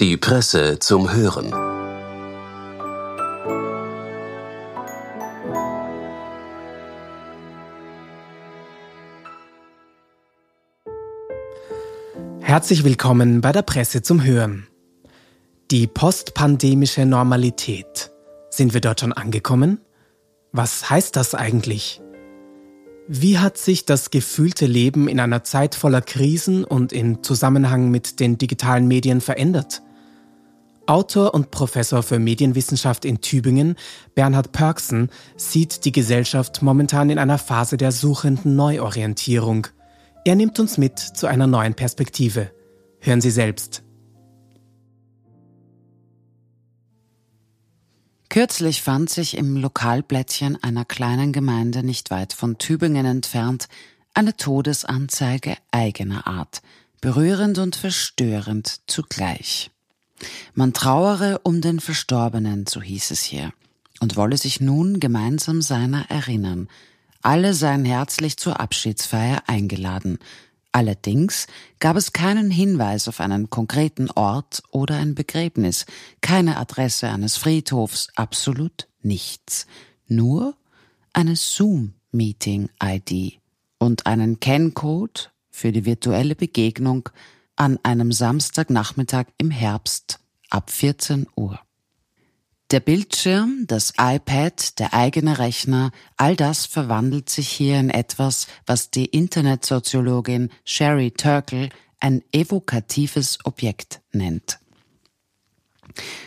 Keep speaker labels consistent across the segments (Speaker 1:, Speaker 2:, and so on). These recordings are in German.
Speaker 1: Die Presse zum Hören.
Speaker 2: Herzlich willkommen bei der Presse zum Hören. Die postpandemische Normalität. Sind wir dort schon angekommen? Was heißt das eigentlich? Wie hat sich das gefühlte Leben in einer Zeit voller Krisen und in Zusammenhang mit den digitalen Medien verändert? Autor und Professor für Medienwissenschaft in Tübingen, Bernhard Pörksen, sieht die Gesellschaft momentan in einer Phase der suchenden Neuorientierung. Er nimmt uns mit zu einer neuen Perspektive. Hören Sie selbst.
Speaker 3: Kürzlich fand sich im Lokalblättchen einer kleinen Gemeinde nicht weit von Tübingen entfernt eine Todesanzeige eigener Art, berührend und verstörend zugleich. Man trauere um den Verstorbenen, so hieß es hier, und wolle sich nun gemeinsam seiner erinnern. Alle seien herzlich zur Abschiedsfeier eingeladen, Allerdings gab es keinen Hinweis auf einen konkreten Ort oder ein Begräbnis, keine Adresse eines Friedhofs, absolut nichts. Nur eine Zoom-Meeting-ID und einen Ken-Code für die virtuelle Begegnung an einem Samstagnachmittag im Herbst ab 14 Uhr. Der Bildschirm, das iPad, der eigene Rechner, all das verwandelt sich hier in etwas, was die Internetsoziologin Sherry Turkle ein evokatives Objekt nennt.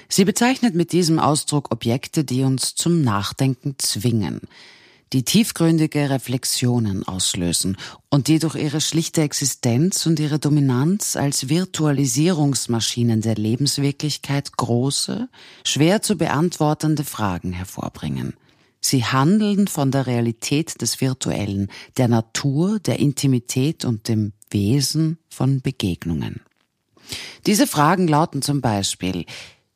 Speaker 3: Sie bezeichnet mit diesem Ausdruck Objekte, die uns zum Nachdenken zwingen, die tiefgründige Reflexionen auslösen und die durch ihre schlichte Existenz und ihre Dominanz als Virtualisierungsmaschinen der Lebenswirklichkeit große, schwer zu beantwortende Fragen hervorbringen. Sie handeln von der Realität des Virtuellen, der Natur, der Intimität und dem Wesen von Begegnungen. Diese Fragen lauten zum Beispiel,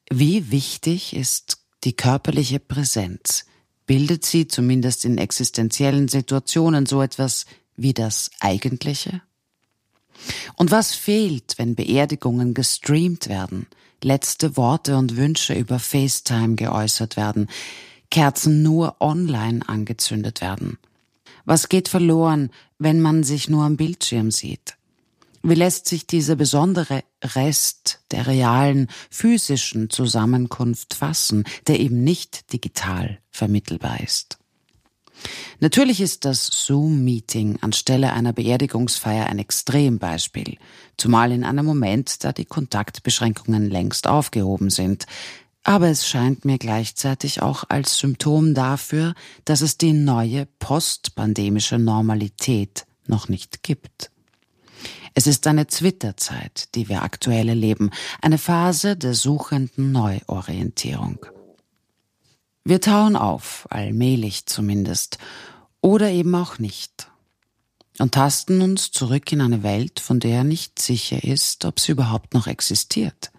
Speaker 3: wie wichtig ist die körperliche Präsenz? Bildet sie, zumindest in existenziellen Situationen, so etwas wie das Eigentliche? Und was fehlt, wenn Beerdigungen gestreamt werden, letzte Worte und Wünsche über FaceTime geäußert werden, Kerzen nur online angezündet werden? Was geht verloren, wenn man sich nur am Bildschirm sieht? Wie lässt sich dieser besondere Rest der realen physischen Zusammenkunft fassen, der eben nicht digital vermittelbar ist? Natürlich ist das Zoom-Meeting anstelle einer Beerdigungsfeier ein Extrembeispiel, zumal in einem Moment, da die Kontaktbeschränkungen längst aufgehoben sind. Aber es scheint mir gleichzeitig auch als Symptom dafür, dass es die neue postpandemische Normalität noch nicht gibt. Es ist eine Zwitterzeit, die wir aktuell erleben, eine Phase der suchenden Neuorientierung. Wir tauen auf, allmählich zumindest, oder eben auch nicht, und tasten uns zurück in eine Welt, von der nicht sicher ist, ob sie überhaupt noch existiert.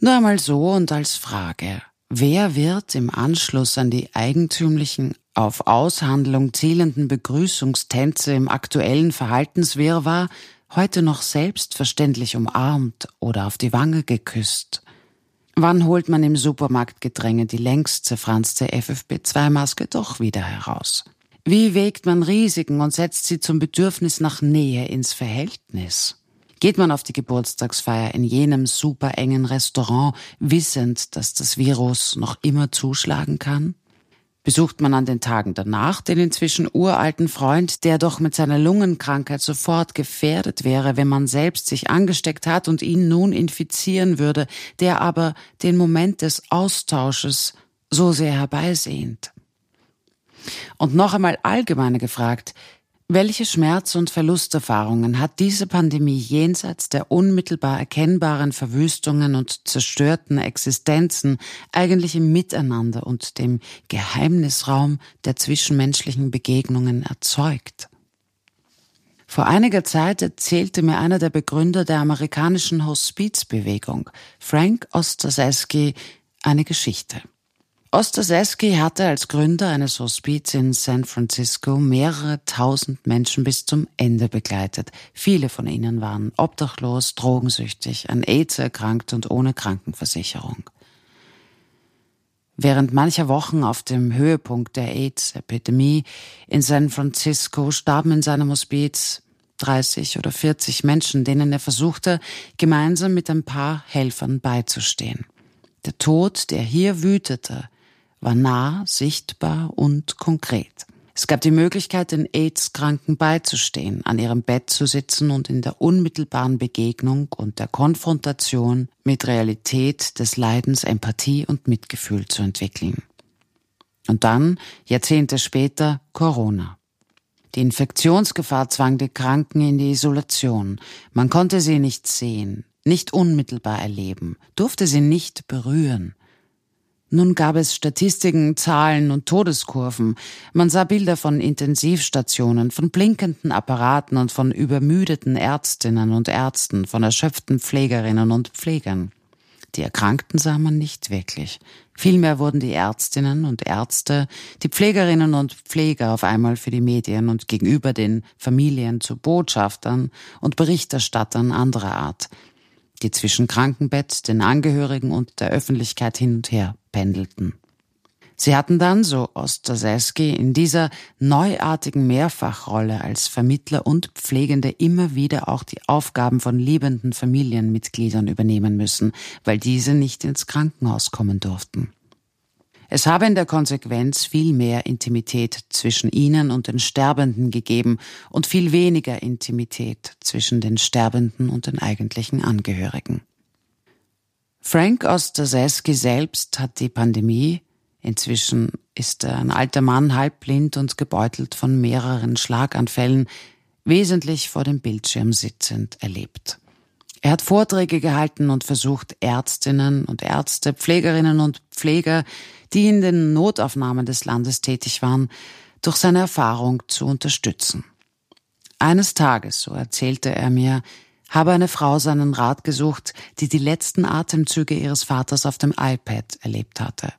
Speaker 3: Nur einmal so und als Frage, wer wird im Anschluss an die eigentümlichen auf Aushandlung zielenden Begrüßungstänze im aktuellen Verhaltenswirrwarr heute noch selbstverständlich umarmt oder auf die Wange geküsst? Wann holt man im Supermarktgedränge die längst zerfranste FFP2-Maske doch wieder heraus? Wie wägt man Risiken und setzt sie zum Bedürfnis nach Nähe ins Verhältnis? Geht man auf die Geburtstagsfeier in jenem super engen Restaurant, wissend, dass das Virus noch immer zuschlagen kann? Besucht man an den Tagen danach den inzwischen uralten Freund, der doch mit seiner Lungenkrankheit sofort gefährdet wäre, wenn man selbst sich angesteckt hat und ihn nun infizieren würde, der aber den Moment des Austausches so sehr herbeisehnt. Und noch einmal allgemeiner gefragt, welche Schmerz- und Verlusterfahrungen hat diese Pandemie jenseits der unmittelbar erkennbaren Verwüstungen und zerstörten Existenzen eigentlich im Miteinander und dem Geheimnisraum der zwischenmenschlichen Begegnungen erzeugt? Vor einiger Zeit erzählte mir einer der Begründer der amerikanischen Hospizbewegung, Frank Ostaseski, eine Geschichte. Ostaseski hatte als Gründer eines Hospiz in San Francisco mehrere tausend Menschen bis zum Ende begleitet. Viele von ihnen waren obdachlos, drogensüchtig, an AIDS erkrankt und ohne Krankenversicherung. Während mancher Wochen auf dem Höhepunkt der AIDS-Epidemie in San Francisco starben in seinem Hospiz 30 oder 40 Menschen, denen er versuchte, gemeinsam mit ein paar Helfern beizustehen. Der Tod, der hier wütete, war nah, sichtbar und konkret. Es gab die Möglichkeit, den AIDS-Kranken beizustehen, an ihrem Bett zu sitzen und in der unmittelbaren Begegnung und der Konfrontation mit Realität des Leidens Empathie und Mitgefühl zu entwickeln. Und dann, Jahrzehnte später, Corona. Die Infektionsgefahr zwang die Kranken in die Isolation. Man konnte sie nicht sehen, nicht unmittelbar erleben, durfte sie nicht berühren. Nun gab es Statistiken, Zahlen und Todeskurven. Man sah Bilder von Intensivstationen, von blinkenden Apparaten und von übermüdeten Ärztinnen und Ärzten, von erschöpften Pflegerinnen und Pflegern. Die Erkrankten sah man nicht wirklich. Vielmehr wurden die Ärztinnen und Ärzte, die Pflegerinnen und Pfleger auf einmal für die Medien und gegenüber den Familien zu Botschaftern und Berichterstattern anderer Art, die zwischen Krankenbett, den Angehörigen und der Öffentlichkeit hin und her pendelten. Sie hatten dann, so Ostaseski, in dieser neuartigen Mehrfachrolle als Vermittler und Pflegende immer wieder auch die Aufgaben von liebenden Familienmitgliedern übernehmen müssen, weil diese nicht ins Krankenhaus kommen durften. Es habe in der Konsequenz viel mehr Intimität zwischen ihnen und den Sterbenden gegeben und viel weniger Intimität zwischen den Sterbenden und den eigentlichen Angehörigen. Frank Ostaseski selbst hat die Pandemie, inzwischen ist er ein alter Mann, halbblind und gebeutelt von mehreren Schlaganfällen, wesentlich vor dem Bildschirm sitzend erlebt. Er hat Vorträge gehalten und versucht, Ärztinnen und Ärzte, Pflegerinnen und Pfleger, die in den Notaufnahmen des Landes tätig waren, durch seine Erfahrung zu unterstützen. Eines Tages, so erzählte er mir, habe eine Frau seinen Rat gesucht, die die letzten Atemzüge ihres Vaters auf dem iPad erlebt hatte.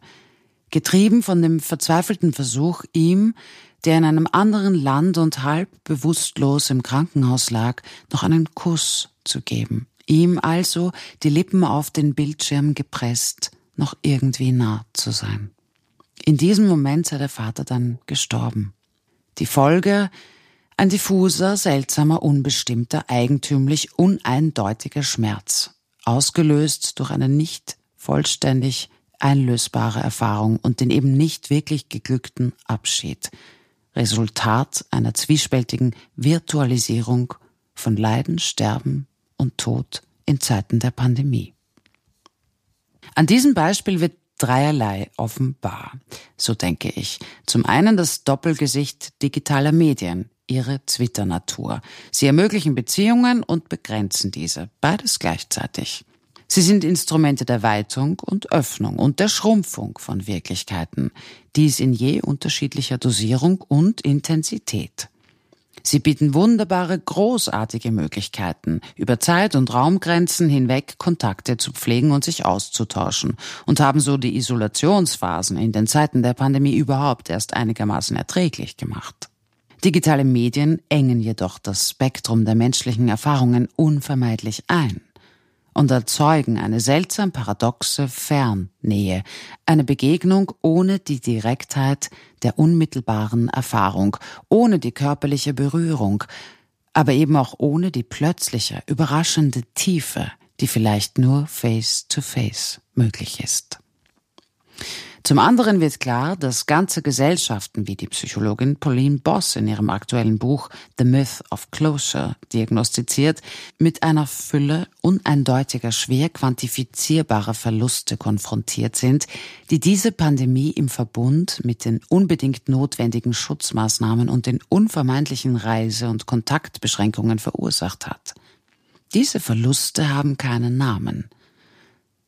Speaker 3: Getrieben von dem verzweifelten Versuch, ihm, der in einem anderen Land und halb bewusstlos im Krankenhaus lag, noch einen Kuss zu geben ihm also die Lippen auf den Bildschirm gepresst, noch irgendwie nah zu sein. In diesem Moment sei der Vater dann gestorben. Die Folge ein diffuser, seltsamer, unbestimmter, eigentümlich uneindeutiger Schmerz, ausgelöst durch eine nicht vollständig einlösbare Erfahrung und den eben nicht wirklich geglückten Abschied. Resultat einer zwiespältigen Virtualisierung von Leiden, Sterben, und Tod in Zeiten der Pandemie. An diesem Beispiel wird dreierlei offenbar, so denke ich. Zum einen das Doppelgesicht digitaler Medien, ihre Twitter-Natur. Sie ermöglichen Beziehungen und begrenzen diese, beides gleichzeitig. Sie sind Instrumente der Weitung und Öffnung und der Schrumpfung von Wirklichkeiten, dies in je unterschiedlicher Dosierung und Intensität. Sie bieten wunderbare, großartige Möglichkeiten, über Zeit- und Raumgrenzen hinweg Kontakte zu pflegen und sich auszutauschen und haben so die Isolationsphasen in den Zeiten der Pandemie überhaupt erst einigermaßen erträglich gemacht. Digitale Medien engen jedoch das Spektrum der menschlichen Erfahrungen unvermeidlich ein und erzeugen eine seltsam paradoxe Fernnähe, eine Begegnung ohne die Direktheit der unmittelbaren Erfahrung, ohne die körperliche Berührung, aber eben auch ohne die plötzliche, überraschende Tiefe, die vielleicht nur face to face möglich ist. Zum anderen wird klar, dass ganze Gesellschaften, wie die Psychologin Pauline Boss in ihrem aktuellen Buch The Myth of Closure diagnostiziert, mit einer Fülle uneindeutiger, schwer quantifizierbarer Verluste konfrontiert sind, die diese Pandemie im Verbund mit den unbedingt notwendigen Schutzmaßnahmen und den unvermeidlichen Reise- und Kontaktbeschränkungen verursacht hat. Diese Verluste haben keinen Namen.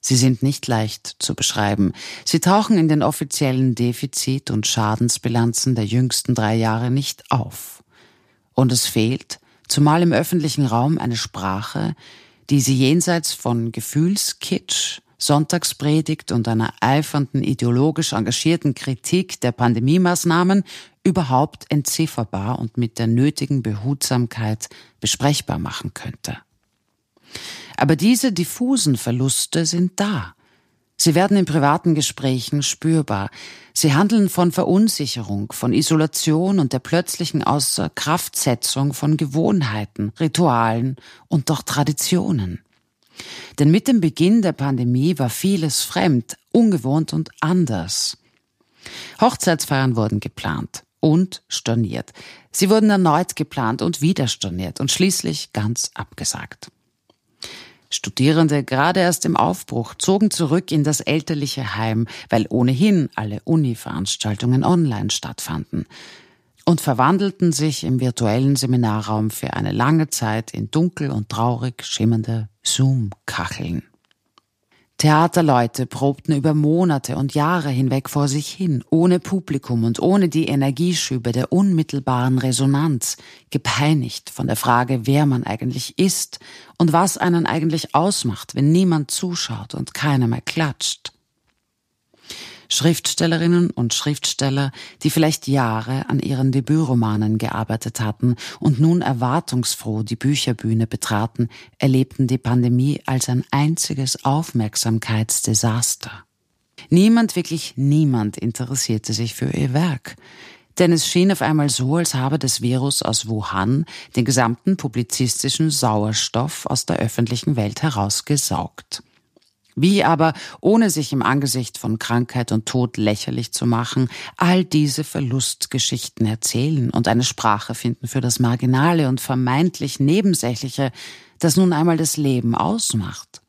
Speaker 3: Sie sind nicht leicht zu beschreiben. Sie tauchen in den offiziellen Defizit- und Schadensbilanzen der jüngsten drei Jahre nicht auf. Und es fehlt, zumal im öffentlichen Raum, eine Sprache, die sie jenseits von Gefühlskitsch Sonntagspredigt und einer eifernden ideologisch engagierten Kritik der Pandemiemaßnahmen überhaupt entzifferbar und mit der nötigen Behutsamkeit besprechbar machen könnte. Aber diese diffusen Verluste sind da. Sie werden in privaten Gesprächen spürbar. Sie handeln von Verunsicherung, von Isolation und der plötzlichen Außerkraftsetzung von Gewohnheiten, Ritualen und doch Traditionen. Denn mit dem Beginn der Pandemie war vieles fremd, ungewohnt und anders. Hochzeitsfeiern wurden geplant und storniert. Sie wurden erneut geplant und wieder storniert und schließlich ganz abgesagt. Studierende, gerade erst im Aufbruch, zogen zurück in das elterliche Heim, weil ohnehin alle Uni-Veranstaltungen online stattfanden und verwandelten sich im virtuellen Seminarraum für eine lange Zeit in dunkel und traurig schimmernde Zoom-Kacheln. Theaterleute probten über Monate und Jahre hinweg vor sich hin, ohne Publikum und ohne die Energieschübe der unmittelbaren Resonanz, gepeinigt von der Frage, wer man eigentlich ist und was einen eigentlich ausmacht, wenn niemand zuschaut und keiner mehr klatscht. Schriftstellerinnen und Schriftsteller, die vielleicht Jahre an ihren Debütromanen gearbeitet hatten und nun erwartungsfroh die Bücherbühne betraten, erlebten die Pandemie als ein einziges Aufmerksamkeitsdesaster. Niemand, wirklich niemand interessierte sich für ihr Werk. Denn es schien auf einmal so, als habe das Virus aus Wuhan den gesamten publizistischen Sauerstoff aus der öffentlichen Welt herausgesaugt. Wie aber, ohne sich im Angesicht von Krankheit und Tod lächerlich zu machen, all diese Verlustgeschichten erzählen und eine Sprache finden für das Marginale und vermeintlich Nebensächliche, das nun einmal das Leben ausmacht.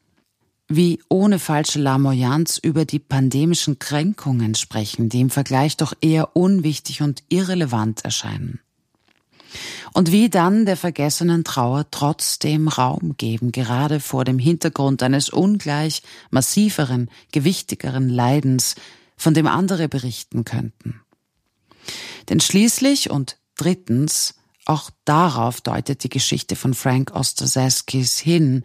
Speaker 3: Wie ohne falsche Lamoyanz über die pandemischen Kränkungen sprechen, die im Vergleich doch eher unwichtig und irrelevant erscheinen. Und wie dann der vergessenen Trauer trotzdem Raum geben, gerade vor dem Hintergrund eines ungleich massiveren, gewichtigeren Leidens, von dem andere berichten könnten. Denn schließlich und drittens, auch darauf deutet die Geschichte von Frank Ostaseskis hin,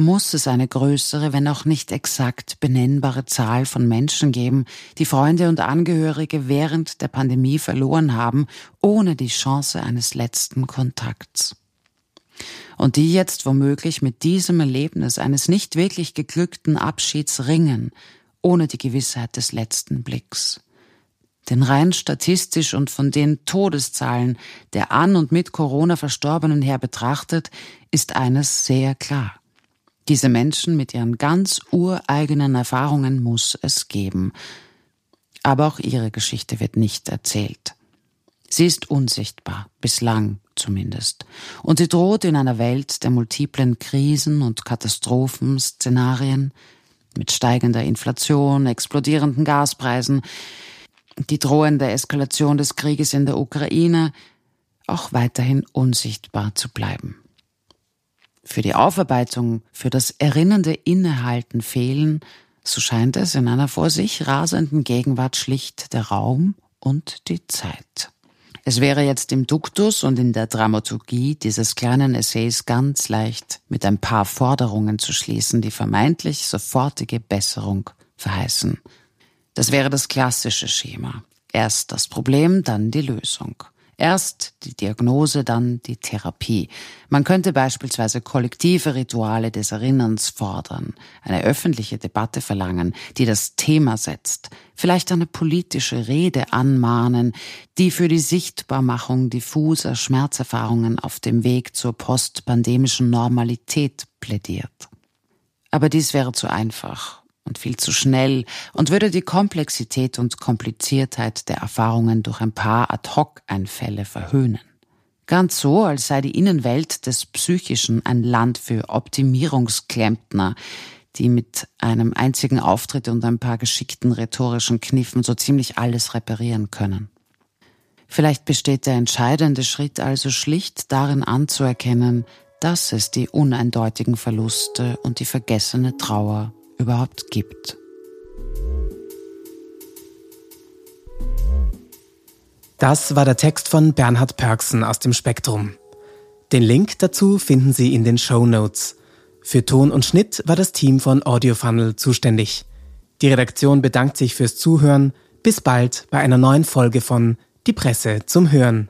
Speaker 3: muss es eine größere, wenn auch nicht exakt benennbare Zahl von Menschen geben, die Freunde und Angehörige während der Pandemie verloren haben, ohne die Chance eines letzten Kontakts. Und die jetzt womöglich mit diesem Erlebnis eines nicht wirklich geglückten Abschieds ringen, ohne die Gewissheit des letzten Blicks. Denn rein statistisch und von den Todeszahlen der an und mit Corona Verstorbenen her betrachtet, ist eines sehr klar. Diese Menschen mit ihren ganz ureigenen Erfahrungen muss es geben. Aber auch ihre Geschichte wird nicht erzählt. Sie ist unsichtbar, bislang zumindest, und sie droht in einer Welt der multiplen Krisen und Katastrophenszenarien mit steigender Inflation, explodierenden Gaspreisen, die drohende Eskalation des Krieges in der Ukraine auch weiterhin unsichtbar zu bleiben. Für die Aufarbeitung, für das erinnernde Innehalten fehlen, so scheint es in einer vor sich rasenden Gegenwart schlicht der Raum und die Zeit. Es wäre jetzt im Duktus und in der Dramaturgie dieses kleinen Essays ganz leicht, mit ein paar Forderungen zu schließen, die vermeintlich sofortige Besserung verheißen. Das wäre das klassische Schema. Erst das Problem, dann die Lösung. Erst die Diagnose, dann die Therapie. Man könnte beispielsweise kollektive Rituale des Erinnerns fordern, eine öffentliche Debatte verlangen, die das Thema setzt, vielleicht eine politische Rede anmahnen, die für die Sichtbarmachung diffuser Schmerzerfahrungen auf dem Weg zur postpandemischen Normalität plädiert. Aber dies wäre zu einfach und viel zu schnell und würde die Komplexität und Kompliziertheit der Erfahrungen durch ein paar Ad-hoc-Einfälle verhöhnen. Ganz so, als sei die Innenwelt des Psychischen ein Land für Optimierungsklempner, die mit einem einzigen Auftritt und ein paar geschickten rhetorischen Kniffen so ziemlich alles reparieren können. Vielleicht besteht der entscheidende Schritt also schlicht darin anzuerkennen, dass es die uneindeutigen Verluste und die vergessene Trauer überhaupt gibt.
Speaker 2: Das war der Text von Bernhard Pörksen aus dem Spektrum. Den Link dazu finden Sie in den Show Notes. Für Ton und Schnitt war das Team von AudioFunnel zuständig. Die Redaktion bedankt sich fürs Zuhören. Bis bald bei einer neuen Folge von Die Presse zum Hören.